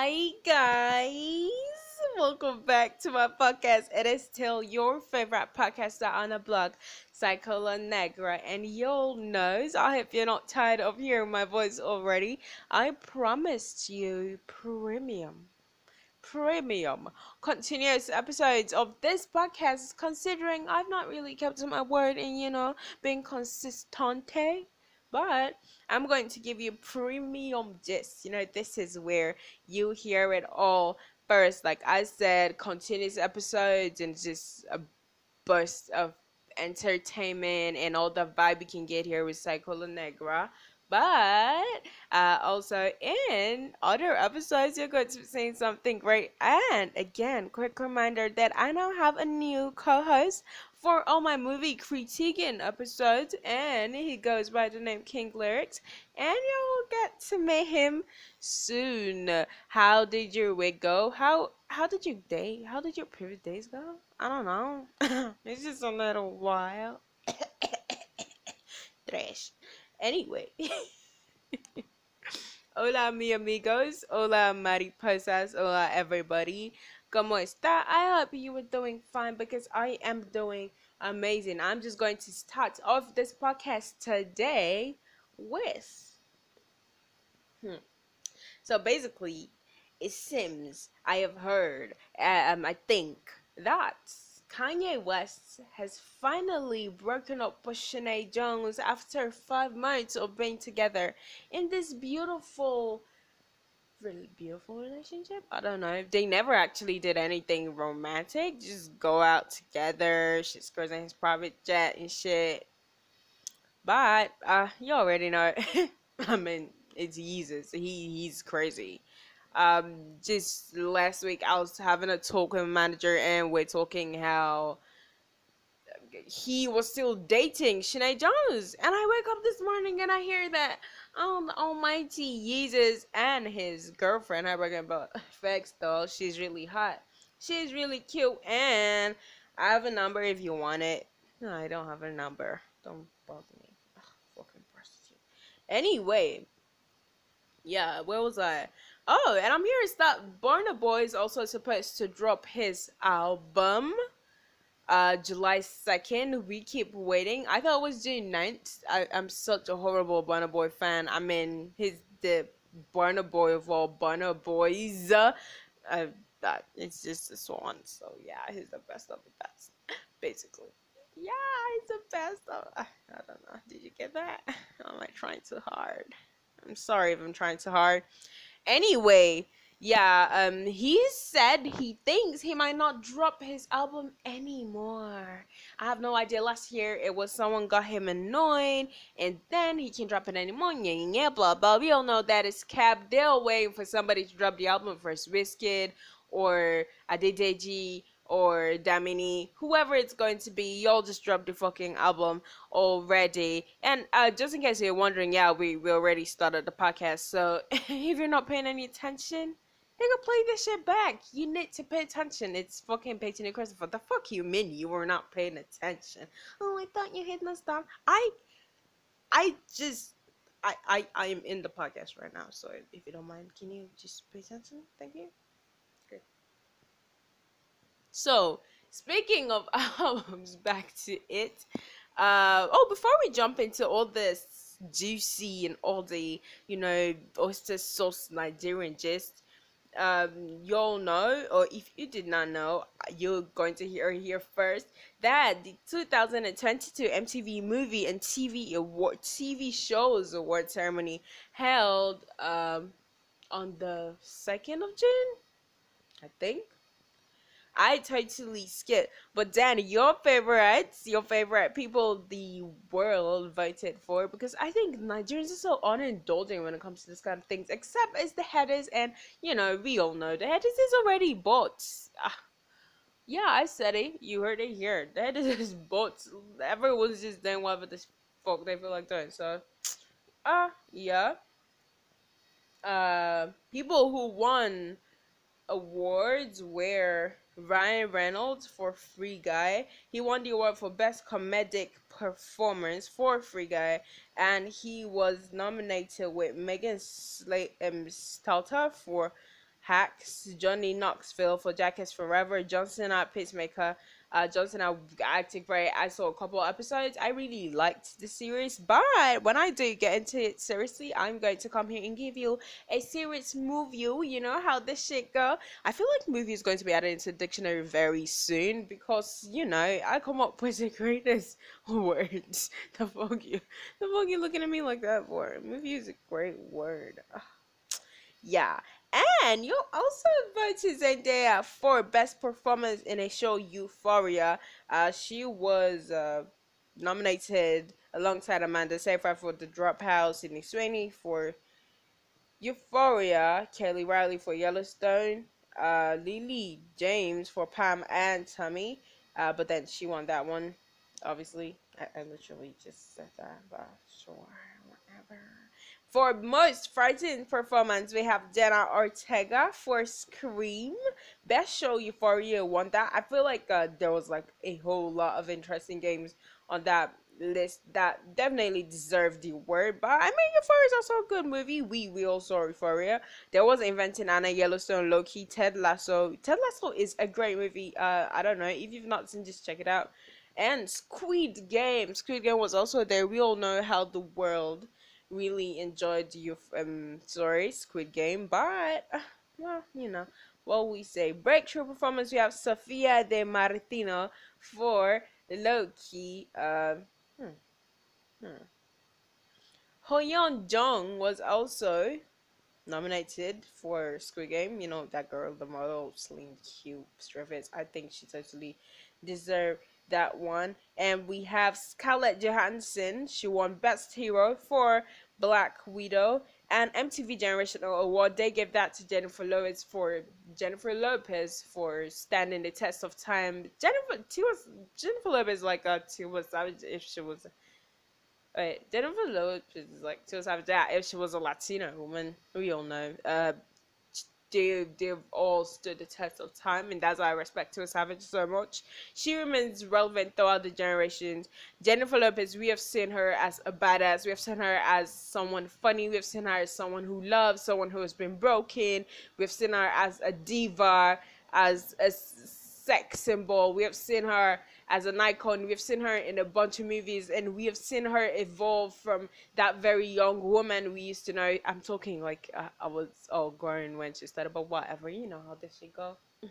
Hi, guys. Welcome back to my podcast. It is still your favorite podcaster on the blog, Psychola Negra. And y'all knows, I hope you're not tired of hearing my voice already. I promised you premium. Premium continuous episodes of this podcast, considering I've not really kept my word in, you know, being consistente but I'm going to give you premium gist. You know, this is where you hear it all first. Like I said, continuous episodes and just a burst of entertainment and all the vibe you can get here with Psycho Negra. But uh, also in other episodes, you're going to be seeing something great. And again, quick reminder that I now have a new co-host for all my movie critiquing episodes, and he goes by the name King Lyrics, and you'll get to meet him soon. How did your week go? How how did your day? How did your previous days go? I don't know. it's just a little while. Trash. Anyway. Hola, mi amigos. Hola, mariposas. Hola, everybody. ¿Cómo está? I hope you were doing fine because I am doing amazing. I'm just going to start off this podcast today with. Hmm. So basically, it seems I have heard, um, I think, that Kanye West has finally broken up with Chaney Jones after five months of being together in this beautiful really beautiful relationship. I don't know. They never actually did anything romantic. Just go out together. She goes in his private jet and shit. But uh, you already know. I mean, it's Jesus. He he's crazy. Um, just last week I was having a talk with a manager and we're talking how he was still dating Chaney Jones. And I wake up this morning and I hear that oh, the almighty Jesus and his girlfriend are working about facts though. She's really hot. She's really cute and I have a number if you want it. No, I don't have a number. Don't bother me. Ugh, fucking prostitute. Anyway, yeah, where was I? Oh, and I'm hearing that Burna Boy is also supposed to drop his album uh July 2nd. We keep waiting. I thought it was June 9th. I, I'm such a horrible Burna Boy fan. I mean, he's the Burna Boy of all Burna Boys. Uh, that it's just a swan. So yeah, he's the best of the best, basically. Yeah, he's the best of. I don't know. Did you get that? am I trying too hard? I'm sorry if I'm trying too hard. Anyway, yeah, um, he said he thinks he might not drop his album anymore. I have no idea. Last year it was someone got him annoyed, and then he can't drop it anymore. Yeah, yeah, blah blah. We all know that is cap. They're waiting for somebody to drop the album first. Wizkid or Adedeji or Damini, whoever it's going to be, y'all just dropped the fucking album already. And uh, just in case you're wondering, yeah, we, we already started the podcast. So if you're not paying any attention, Nigga, play this shit back. You need to pay attention. It's fucking Peyton Christopher. The fuck you mean you were not paying attention? Oh, I thought you hit my stop. I, I just, I, I, I am in the podcast right now. So if you don't mind, can you just pay attention? Thank you. Good. So speaking of albums, back to it. Uh, oh, before we jump into all this juicy and all the you know oyster sauce Nigerian gist um, you'll know, or if you did not know, you're going to hear here first that the 2022 MTV Movie and TV Award TV Shows Award ceremony held um, on the second of June, I think. I totally skip. But Danny, your favorites, your favorite people the world voted for, because I think Nigerians are so unindulgent when it comes to this kind of things, except as the headers, and you know, we all know the headers is already bots. Ah, yeah, I said it. You heard it here. The headers is bots. Everyone's just doing whatever the fuck they feel like doing. So, ah, uh, yeah. Uh, people who won awards were Ryan Reynolds for Free Guy. He won the award for Best Comedic Performance for Free Guy, and he was nominated with Megan Slate um, Stalter for Hacks, Johnny Knoxville for Jackass Forever, John Cena Peacemaker, uh, John Cena Acting Great. I saw a couple episodes. I really liked the series, but when I do get into it seriously, I'm going to come here and give you a serious movie. You know how this shit go. I feel like movie is going to be added into the dictionary very soon because you know I come up with the greatest words. The fuck you, the fuck you looking at me like that for? Movie is a great word. Yeah, and you also voted Zendaya for best performance in a show Euphoria. Uh, she was uh, nominated alongside Amanda Seyfried for The Dropout, Sydney Sweeney for Euphoria, Kelly Reilly for Yellowstone, uh, Lily James for Pam and Tommy. Uh, but then she won that one, obviously. I, I literally just said that, but sure. For most frightening performance, we have Jenna Ortega for Scream. Best show Euphoria won that. I feel like uh, there was like a whole lot of interesting games on that list that definitely deserve the word. But I mean, Euphoria is also a good movie. We we also Euphoria. There was Inventing Anna, Yellowstone, Loki, Ted Lasso. Ted Lasso is a great movie. Uh, I don't know if you've not seen, just check it out. And Squid Game. Squid Game was also there. We all know how the world really enjoyed your um sorry Squid Game, but well, you know what we say. Breakthrough performance. We have Sophia Di Martino for Loki. Uh, hmm, hmm. Jung was also nominated for Squid Game. You know that girl, the model, slim, cute, straight I think she totally deserved that one. And we have Scarlett Johansson. She won Best Hero for Black Widow. And MTV Generational Award, they gave that to Jennifer Lopez for Jennifer Lopez for standing the test of time. Jennifer, she was Jennifer Lopez like a Tiwa Savage if she was. Wait, Jennifer Lopez is like Tiwa Savage. Yeah, if she was a Latina woman, we all know. Uh, they they've all stood the test of time and that's why I respect Tiwa Savage so much. She remains relevant throughout the generations. Jennifer Lopez, we have seen her as a badass, we have seen her as someone funny, we have seen her as someone who loves, someone who has been broken, we've seen her as a diva, as a sex symbol, we have seen her as an icon. We've seen her in a bunch of movies, and we have seen her evolve from that very young woman we used to know. I'm talking like uh, I was all grown when she started, but whatever, you know how did she go?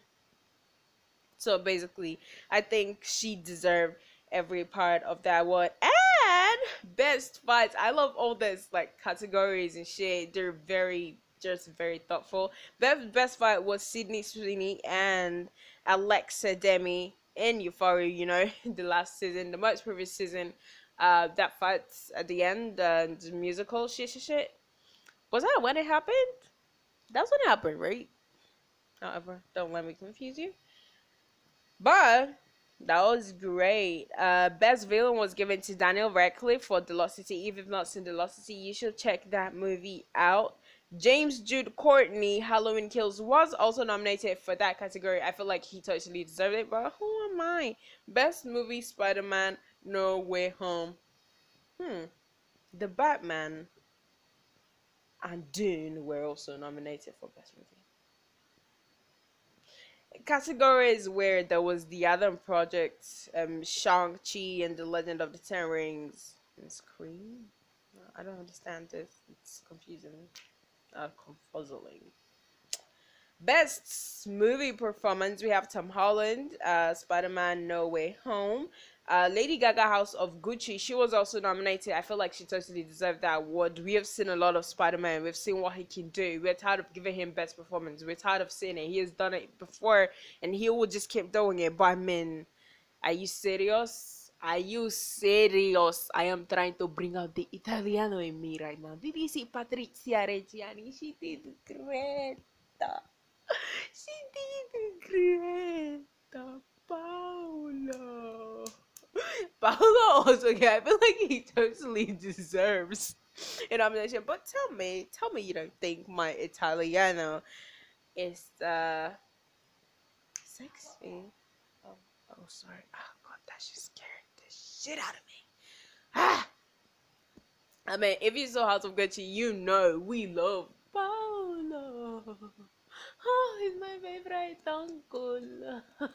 So basically, I think she deserved every part of that award. And best fights. I love all this like categories and shit. They're very just very thoughtful. Best best fight was Sydney Sweeney and Alexa Demie in Euphoria, you know, the last season, the most previous season, uh, that fight at the end, uh, the musical shit, shit, shit. Was that when it happened? That's when it happened, right? However, don't let me confuse you. But that was great. Uh, best villain was given to Daniel Radcliffe for The Lost City. If you've not seen The Lost City, you should check that movie out. James Jude Courtney, Halloween Kills, was also nominated for that category. I feel like he totally deserved it, but who am I? Best movie Spider Man No Way Home. Hmm. The Batman and Dune were also nominated for Best Movie. Categories where there was the Adam Project, um, Shang-Chi and the Legend of the Ten Rings, and Scream. I don't understand this. It's confusing uh, confuzzling. Best movie performance we have Tom Holland, uh, Spider Man No Way Home. Uh, Lady Gaga House of Gucci, she was also nominated. I feel like she totally deserved that award. We have seen a lot of Spider Man. We've seen what he can do. We're tired of giving him best performance. We're tired of seeing it. He has done it before and he will just keep doing it. But I mean, are you serious? Are you serious? I am trying to bring out the Italiano in me right now. Did you see Patrizia Reggiani? She did great. She did great. Paolo. Paolo also, yeah, I feel like he totally deserves a nomination. But tell me, tell me you don't think my Italiano is uh sexy. Oh, oh sorry. Oh god, that's just shit out of me. Ah! I mean, if you saw House of Gucci, you know we love Paolo. Oh, he's my favorite uncle.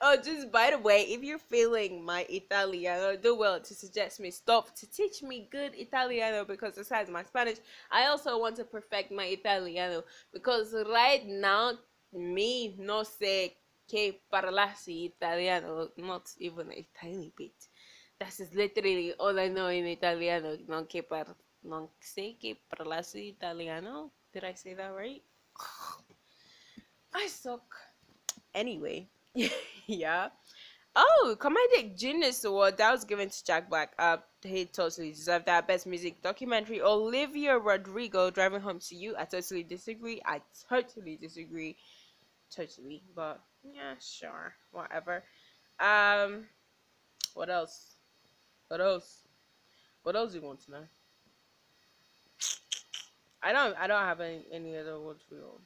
oh, just by the way, if you're feeling my Italiano, do well to suggest me stop to teach me good Italiano because besides my Spanish, I also want to perfect my Italiano because right now me no sé que parlasi Italiano, not even a tiny bit. That is literally all I know in Italiano. Non che par non sé que parlasi Italiano. Did I say that right? I suck. Anyway, yeah. Oh, Comedic Genius Award that was given to Jack Black. Uh, he totally deserved that. Best Music Documentary. Olivia Rodrigo, Driving Home to You. I totally disagree. I totally disagree. Totally, but yeah, sure, whatever. Um, what else? What else? What else do you want to know? I don't. I don't have any any other words for you.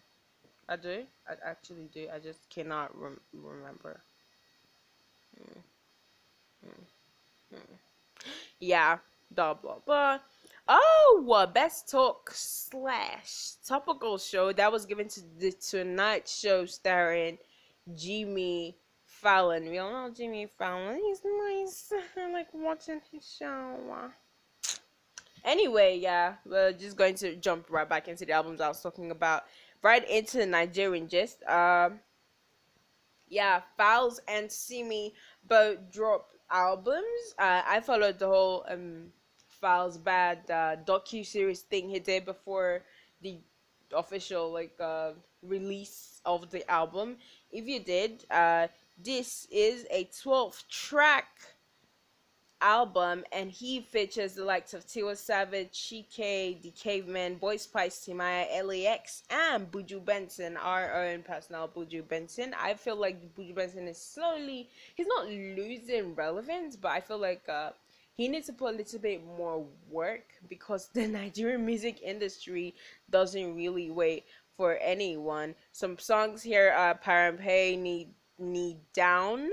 I do. I actually do. I just cannot rem- remember. Hmm. Hmm. Hmm. Yeah. Blah blah blah. Oh, best talk slash topical show that was given to the Tonight Show starring Jimmy Fallon. We all know Jimmy Fallon. He's nice. I like watching his show. Anyway, yeah, we're just going to jump right back into the albums I was talking about right into the Nigerian gist. Um, yeah, Falz and Simi both dropped albums. Uh, I followed the whole um Falz Bad uh, docu series thing he did before the official like uh, release of the album. If you did, uh, this is a 12 track album, and he features the likes of Tiwa Savage, Chike, The Caveman, Boy Spyce, Timaya, LAX, and Buju Benson, our own personal Buju Benson. I feel like Buju Benson is slowly, he's not losing relevance, but I feel like uh, he needs to put a little bit more work because the Nigerian music industry doesn't really wait for anyone. Some songs here are Parampe, Need, Need Down,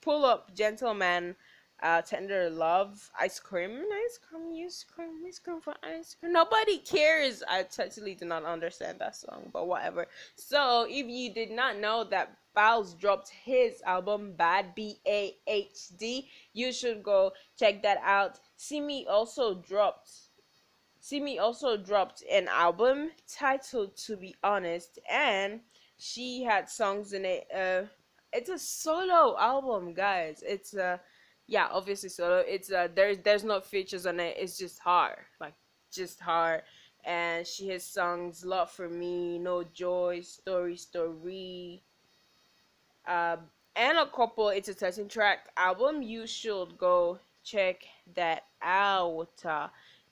Pull Up, Gentleman, uh, tender love, ice cream, ice cream, ice cream, ice cream for ice cream. Nobody cares. I totally do not understand that song, but whatever. So, if you did not know that Falz dropped his album Bad B A H D, you should go check that out. Simi also dropped. Simi also dropped an album titled To Be Honest, and she had songs in it. Uh, it's a solo album, guys. It's a uh, yeah, obviously solo. It's uh there's there's no features on it. It's just hard, like just hard. And she has songs "Love for Me," "No Joy," "Story Story," uh, and a couple. It's a 13 track album. You should go check that out. Uh,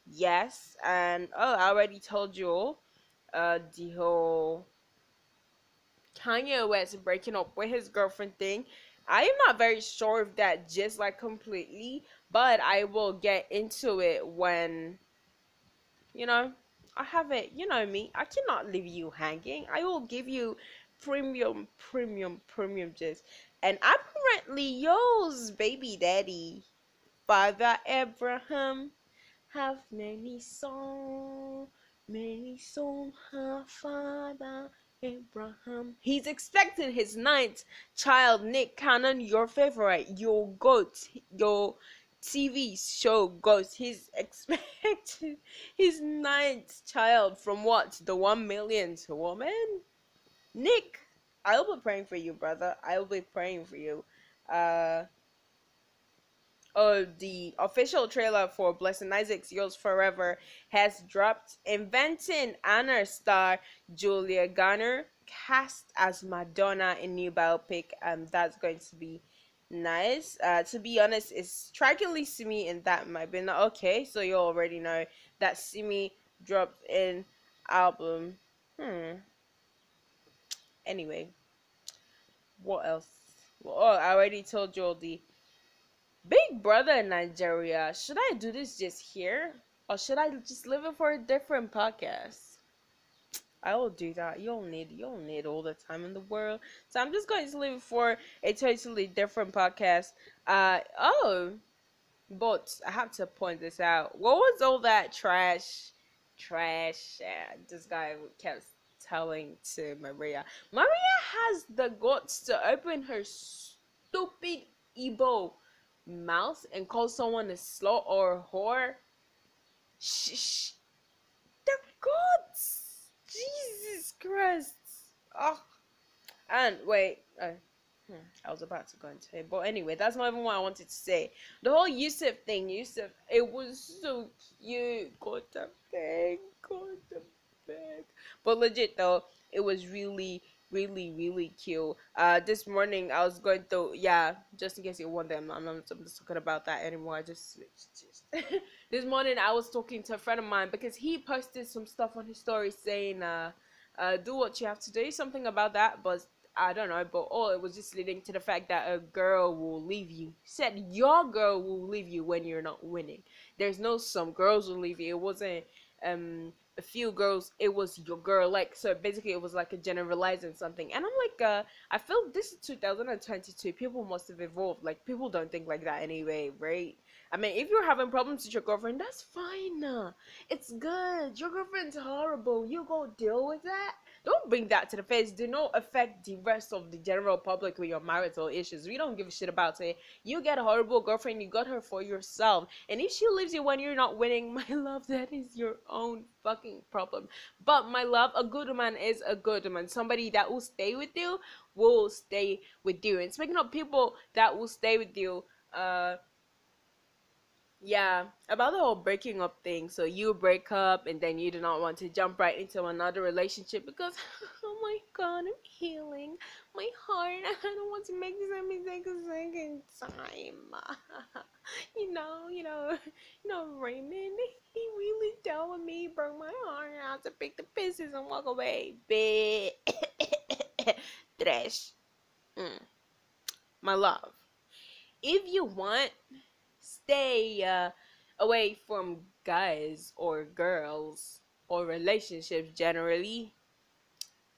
yes, and oh, I already told you uh the whole Kanye West breaking up with his girlfriend thing. I am not very sure if that just like completely, but I will get into it when you know I have it. You know me, I cannot leave you hanging. I will give you premium, premium, premium just. And apparently, yours, baby daddy, Father Abraham, have many songs, many songs, her father Abraham. He's expecting his ninth child, Nick Cannon, your favorite, your goat, your TV show goat. He's expecting his ninth child from what? The one millionth woman? Nick, I'll be praying for you, brother. I'll be praying for you. Uh, uh, the official trailer for Blessing Isaac's Yours Forever has dropped. Inventing Anna star Julia Garner cast as Madonna in new biopic, and that's going to be nice. Uh, to be honest, it's strikingly Simi in that might be not okay. So you already know that Simi dropped in album. Hmm. Anyway, what else? Well, oh, I already told you all the Big Brother in Nigeria. Should I do this just here? Or should I just leave it for a different podcast? I will do that. You don't need you don't need all the time in the world. So I'm just going to leave it for a totally different podcast. Uh oh. But I have to point this out. What was all that trash trash uh, this guy kept telling to Maria. Maria has the guts to open her stupid Igbo mouth and call someone a slut or a whore. Shh. The guts! Jesus Christ. Oh. And wait. Uh, Hmm, I was about to go into it, but anyway, that's not even what I wanted to say. The whole Yusuf thing, Yusuf, it was so cute. God damn bag, God the bag. But legit though, it was really, really, really cute. Uh, this morning I was going to, yeah, just in case you wonder, I'm, I'm not I'm just talking about that anymore. I just switched. this morning I was talking to a friend of mine because he posted some stuff on his story saying, uh, uh, do what you have to do, something about that, but I don't know, but all it was just leading to the fact that a girl will leave you. Said your girl will leave you when you're not winning. There's no some girls will leave you. It wasn't um a few girls. It was your girl. Like so, basically, it was like a generalizing something. And I'm like, uh, I feel this is 2022. People must have evolved. Like people don't think like that anyway, right? I mean, if you're having problems with your girlfriend, that's fine. It's good. Your girlfriend's horrible. You go deal with that don't bring that to the face. Do not affect the rest of the general public with your marital issues. We don't give a shit about it. You get a horrible girlfriend, you got her for yourself. And if she leaves you when you're not winning, my love, that is your own fucking problem. But my love, a good man is a good man. Somebody that will stay with you will stay with you. And speaking of people that will stay with you, uh yeah, about the whole breaking up thing. So you break up and then you do not want to jump right into another relationship because, oh my god, I'm healing my heart. I don't want to make this mistake a second time. you know, you know, you know, Raymond, he really dealt with me, broke my heart. I have to pick the pieces and walk away. Bitch. Trash. Mm. My love. If you want stay uh, away from guys or girls or relationships generally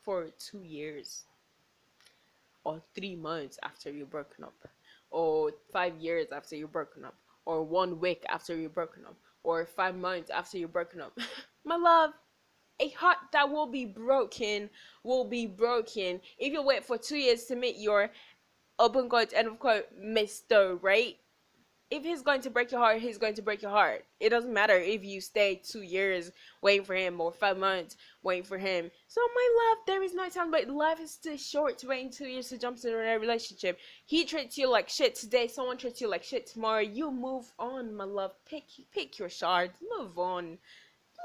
for two years or three months after you're broken up or five years after you're broken up or one week after you're broken up or five months after you're broken up. My love a heart that will be broken will be broken. If you wait for two years to meet your open quote end of quote mister right if he's going to break your heart, he's going to break your heart. It doesn't matter if you stay two years waiting for him or five months waiting for him. So my love, there is no time, but life is too short to wait two years to jump into a relationship. He treats you like shit today, someone treats you like shit tomorrow. You move on, my love. Pick pick your shards. Move on.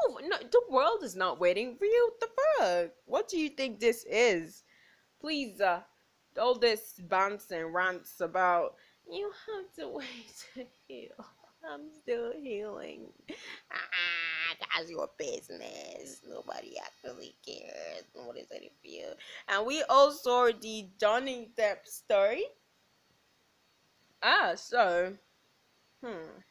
Move no, the world is not waiting for you. The fuck? What do you think this is? Please, uh all this and rants about you have to wait to heal. I'm still healing. Ah, that's your business. Nobody actually cares. What is it for you? And we also saw the Johnny Depp story. Ah, so, hmm.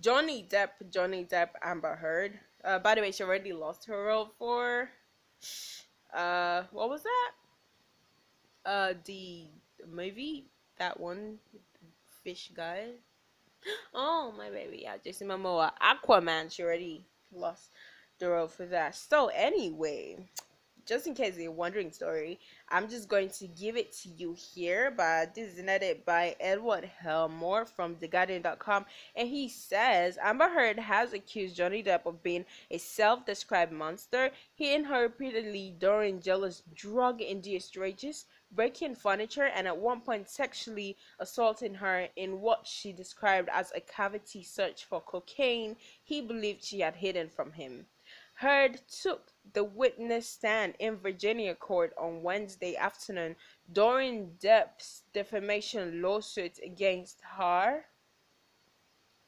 Johnny Depp, Johnny Depp, Amber Heard. Uh, by the way, she already lost her role for, uh, what was that? Uh, the movie that one fish guy. Oh my baby, yeah, Jason Momoa, Aquaman. She already lost the role for that. So anyway, just in case you're wondering, story, I'm just going to give it to you here. But this is an edit by Edward Helmore from TheGuardian.com, and he says Amber Heard has accused Johnny Depp of being a self-described monster. He and her repeatedly during jealous drug-induced rages breaking furniture and at one point sexually assaulting her in what she described as a cavity search for cocaine he believed she had hidden from him. Heard took the witness stand in Virginia court on Wednesday afternoon during Depp's defamation lawsuit against her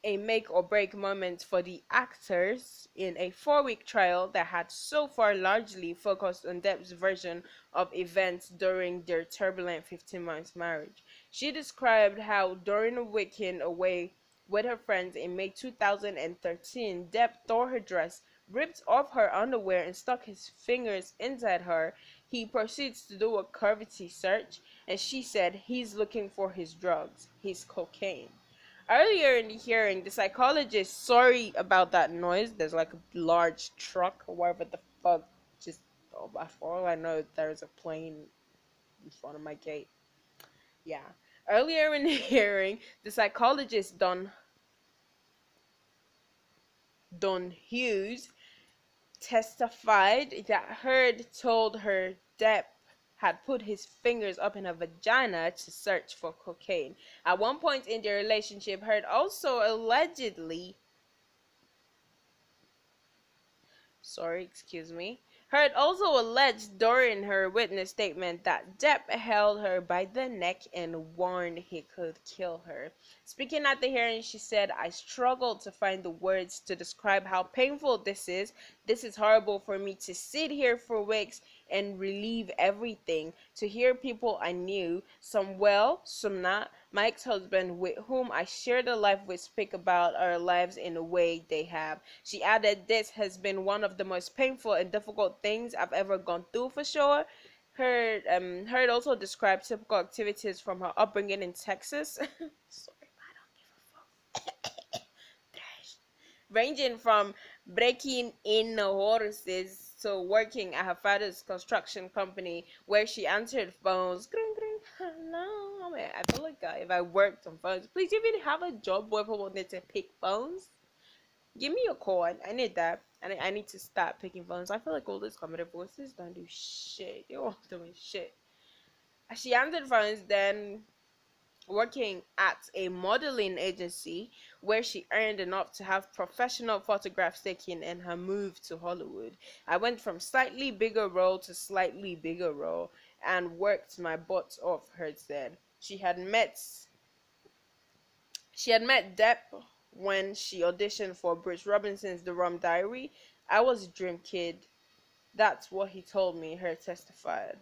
a make or break moment for the actors in a four week trial that had so far largely focused on Depp's version of events during their turbulent 15 months marriage. She described how during a weekend away with her friends in May 2013, Depp tore her dress, ripped off her underwear, and stuck his fingers inside her. He proceeds to do a cavity search, and she said he's looking for his drugs, his cocaine earlier in the hearing, the psychologist, sorry about that noise. There's like a large truck or whatever the fuck just Oh, for all I know, there's a plane in front of my gate. Yeah. Earlier in the hearing, the psychologist Dawn Dawn Hughes testified that Heard told her Depp had put his fingers up in her vagina to search for cocaine. At one point in their relationship, Heard also allegedly sorry, excuse me, Heard also alleged during her witness statement that Depp held her by the neck and warned he could kill her. Speaking at the hearing, she said, I struggled to find the words to describe how painful this is. This is horrible for me to sit here for weeks and relieve everything. To hear people I knew, some well, some not, my ex husband, with whom I shared a life with, speak about our lives in a way they have. She added, This has been one of the most painful and difficult things I've ever gone through for sure. Heard, um, heard also described typical activities from her upbringing in Texas. Ranging from breaking in horses to working at her father's construction company where she answered phones. Hello. I, mean, I feel like uh, if I worked on phones, please, if you have a job where people need to pick phones, give me a call. I, need that. And I, I need to start picking phones. I feel like all these comedy voices don't do shit. They're all doing shit. She answered phones, then working at a modeling agency where she earned enough to have professional photographs taken in her move to Hollywood. I went from slightly bigger role to slightly bigger role and worked my butt off, Heard said. She had met she had met Depp when she auditioned for Bruce Robinson's The Rum Diary. I was a dream kid. That's what he told me, Heard testified.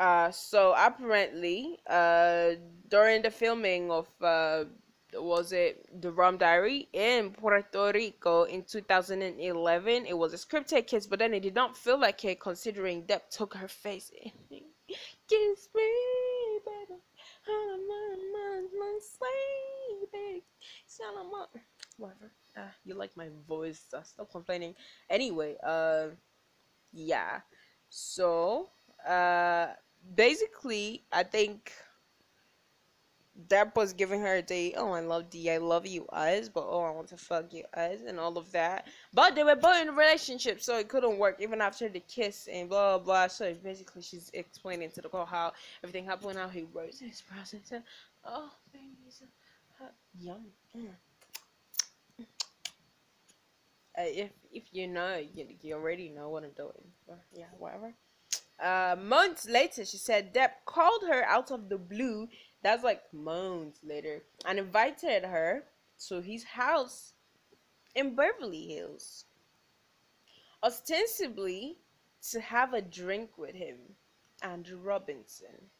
Uh, so apparently, uh, during the filming of uh, was it the Rum Diary in Puerto Rico in 2011, it was a scripted kiss, but then it did not feel like it considering Depp took her face. kiss me, baby. Whatever. Uh, you like my voice? Uh, stop complaining. Anyway, uh, yeah. So, uh basically, I think Depp was giving her a the oh I love D I love you eyes, but oh I want to fuck you eyes and all of that. But they were both in a relationship, so it couldn't work even after the kiss and blah blah. blah. So basically, she's explaining to the girl how everything happened, how he rose his brows and said, "Oh, baby, so yum." Mm. Uh, if if you know, you, you already know what I'm doing. Yeah, whatever. Uh, months later, she said Depp called her out of the blue. That's like months later, and invited her to his house in Beverly Hills, ostensibly to have a drink with him, Andrew Robinson.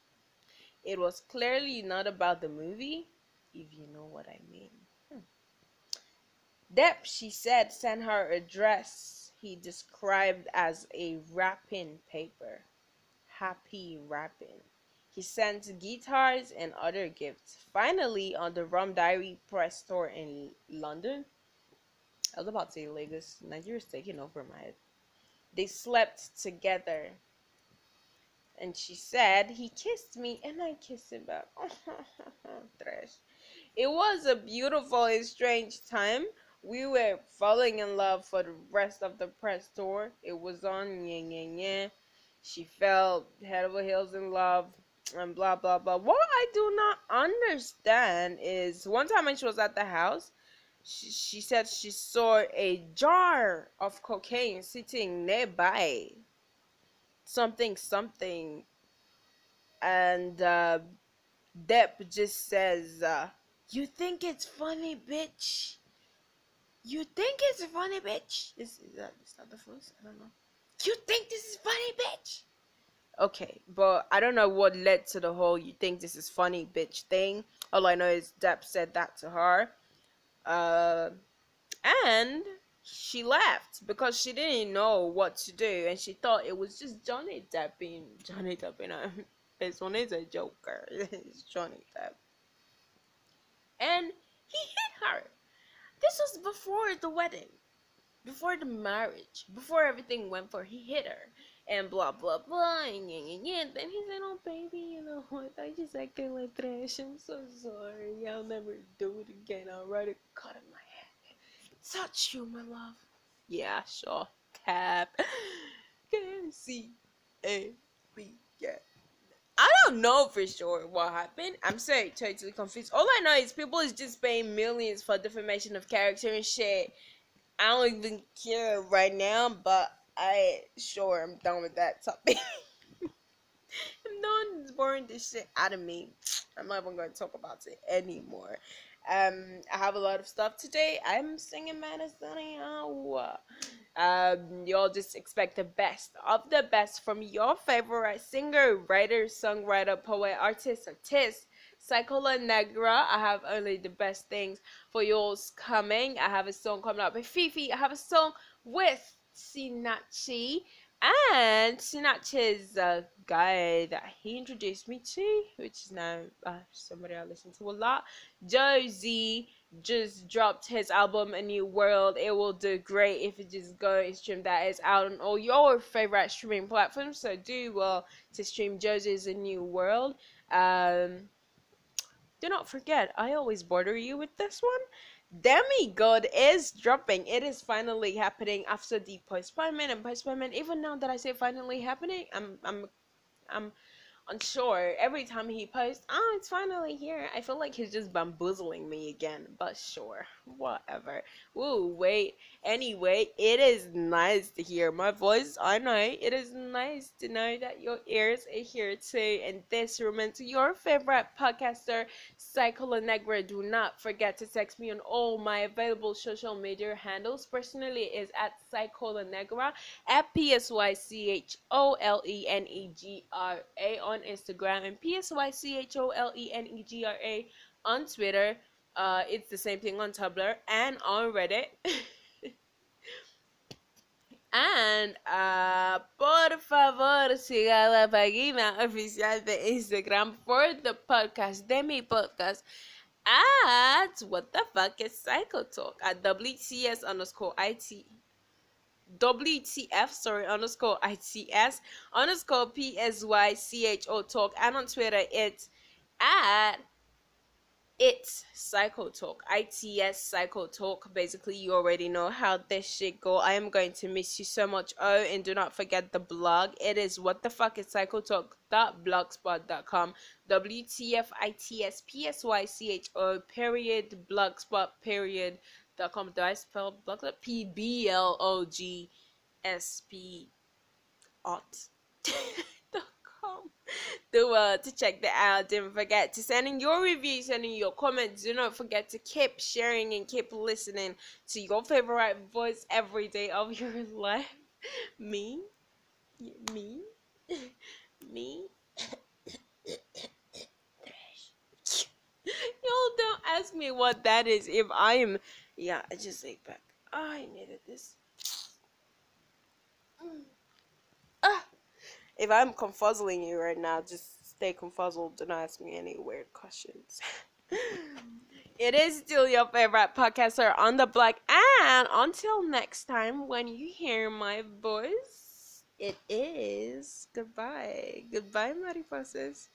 It was clearly not about the movie, if you know what I mean. Hmm. Depp, she said, sent her a dress he described as a wrapping paper happy rapping. He sent guitars and other gifts. Finally, on the Rum Diary press tour in London, I was about to say Lagos, Nigeria's taking over my head. They slept together. And she said, He kissed me and I kissed him back. Trash. It was a beautiful and strange time. We were falling in love for the rest of the press tour. It was on yeah, yeah, yeah she fell head over heels in love and blah blah blah. What I do not understand is one time when she was at the house, she, she said she saw a jar of cocaine sitting nearby. Something something, and uh, Depp just says, uh, "You think it's funny, bitch? You think it's funny, bitch? Is, is that is that the first? I don't know." You think this is funny, bitch? Okay, but I don't know what led to the whole you think this is funny, bitch thing. All I know is Depp said that to her. Uh, and she left because she didn't know what to do and she thought it was just Johnny Depp being Johnny Depp, you know. This one is a joker. it's Johnny Depp. And he hit her. This was before the wedding. Before the marriage, before everything went for, he hit her and blah blah blah and yeah, yeah, yeah. Then he said, "Oh baby, you know what? I just acted like trash. I'm so sorry. I'll never do it again. I'll write a cut in my head. Touch you, my love. Yeah, sure. Cap. Can see. Yeah. I don't know for sure what happened. I'm sorry, totally confused. All I know is people is just paying millions for defamation of character and shit. I don't even care right now, but I sure I'm done with that topic. I'm done boring this shit out of me. I'm not even going to talk about it anymore. Um, I have a lot of stuff today. I'm singing Madison. Um, y'all just expect the best of the best from your favorite singer, writer, songwriter, poet, artist, artist. Psychola Negra. I have only the best things for yours coming. I have a song coming up with Fifi. I have a song with Sinachi. And Sinachi is a guy that he introduced me to, which is now uh, somebody I listen to a lot. Josie just dropped his album A New World. It will do great if you just go and stream that. It's out on all your favorite streaming platforms. So do well to stream Josie's A New World. Um, do not forget, I always border you with this one. Demigod is dropping. It is finally happening after the postponement and postponement. Even now that I say finally happening, I'm I'm I'm unsure. Every time he posts, oh, it's finally here. I feel like he's just bamboozling me again. But sure, whatever. Ooh, wait. Anyway, it is nice to hear my voice. I know it is nice to know that your ears are here too. And this remains your favorite podcaster, Psychola Negra. Do not forget to text me on all my available social media handles. Personally, is at Psychola Negra at P S Y C H O L E N E G R A on Instagram and P S Y C H O L E N E G R A on Twitter. Uh, it's the same thing on Tumblr and on Reddit. and uh, por favor, siga la página oficial de Instagram for the podcast de mi podcast at what the fuck is Psycho Talk at WTS underscore IT. WTF, sorry, underscore ITS, underscore PSYCHO talk, and on Twitter it's at it's Psycho Talk, ITS Psycho Talk. Basically, you already know how this shit go. I am going to miss you so much. Oh, and do not forget the blog. It is what the fuck is Psycho Talk blogspot.com WTF ITS PSYCHO period blogspot period dot com. Do I spell blogspot? P B L O G S P ot dot com. Do uh to check that out. Don't forget to send in your reviews, send in your comments. Do not forget to keep sharing and keep listening to your favorite voice every day of your life. Me, me, me. Y'all don't ask me what that is if I am yeah, I just ate back. I needed this. Mm. Ah. If I'm confuzzling you right now, just stay confuzzled. Don't ask me any weird questions. it is still your favorite podcaster on the block. And until next time, when you hear my voice, it is goodbye. Goodbye, Mariposas.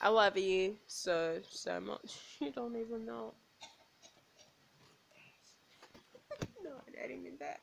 I love you so, so much. You don't even know. no, I didn't mean that.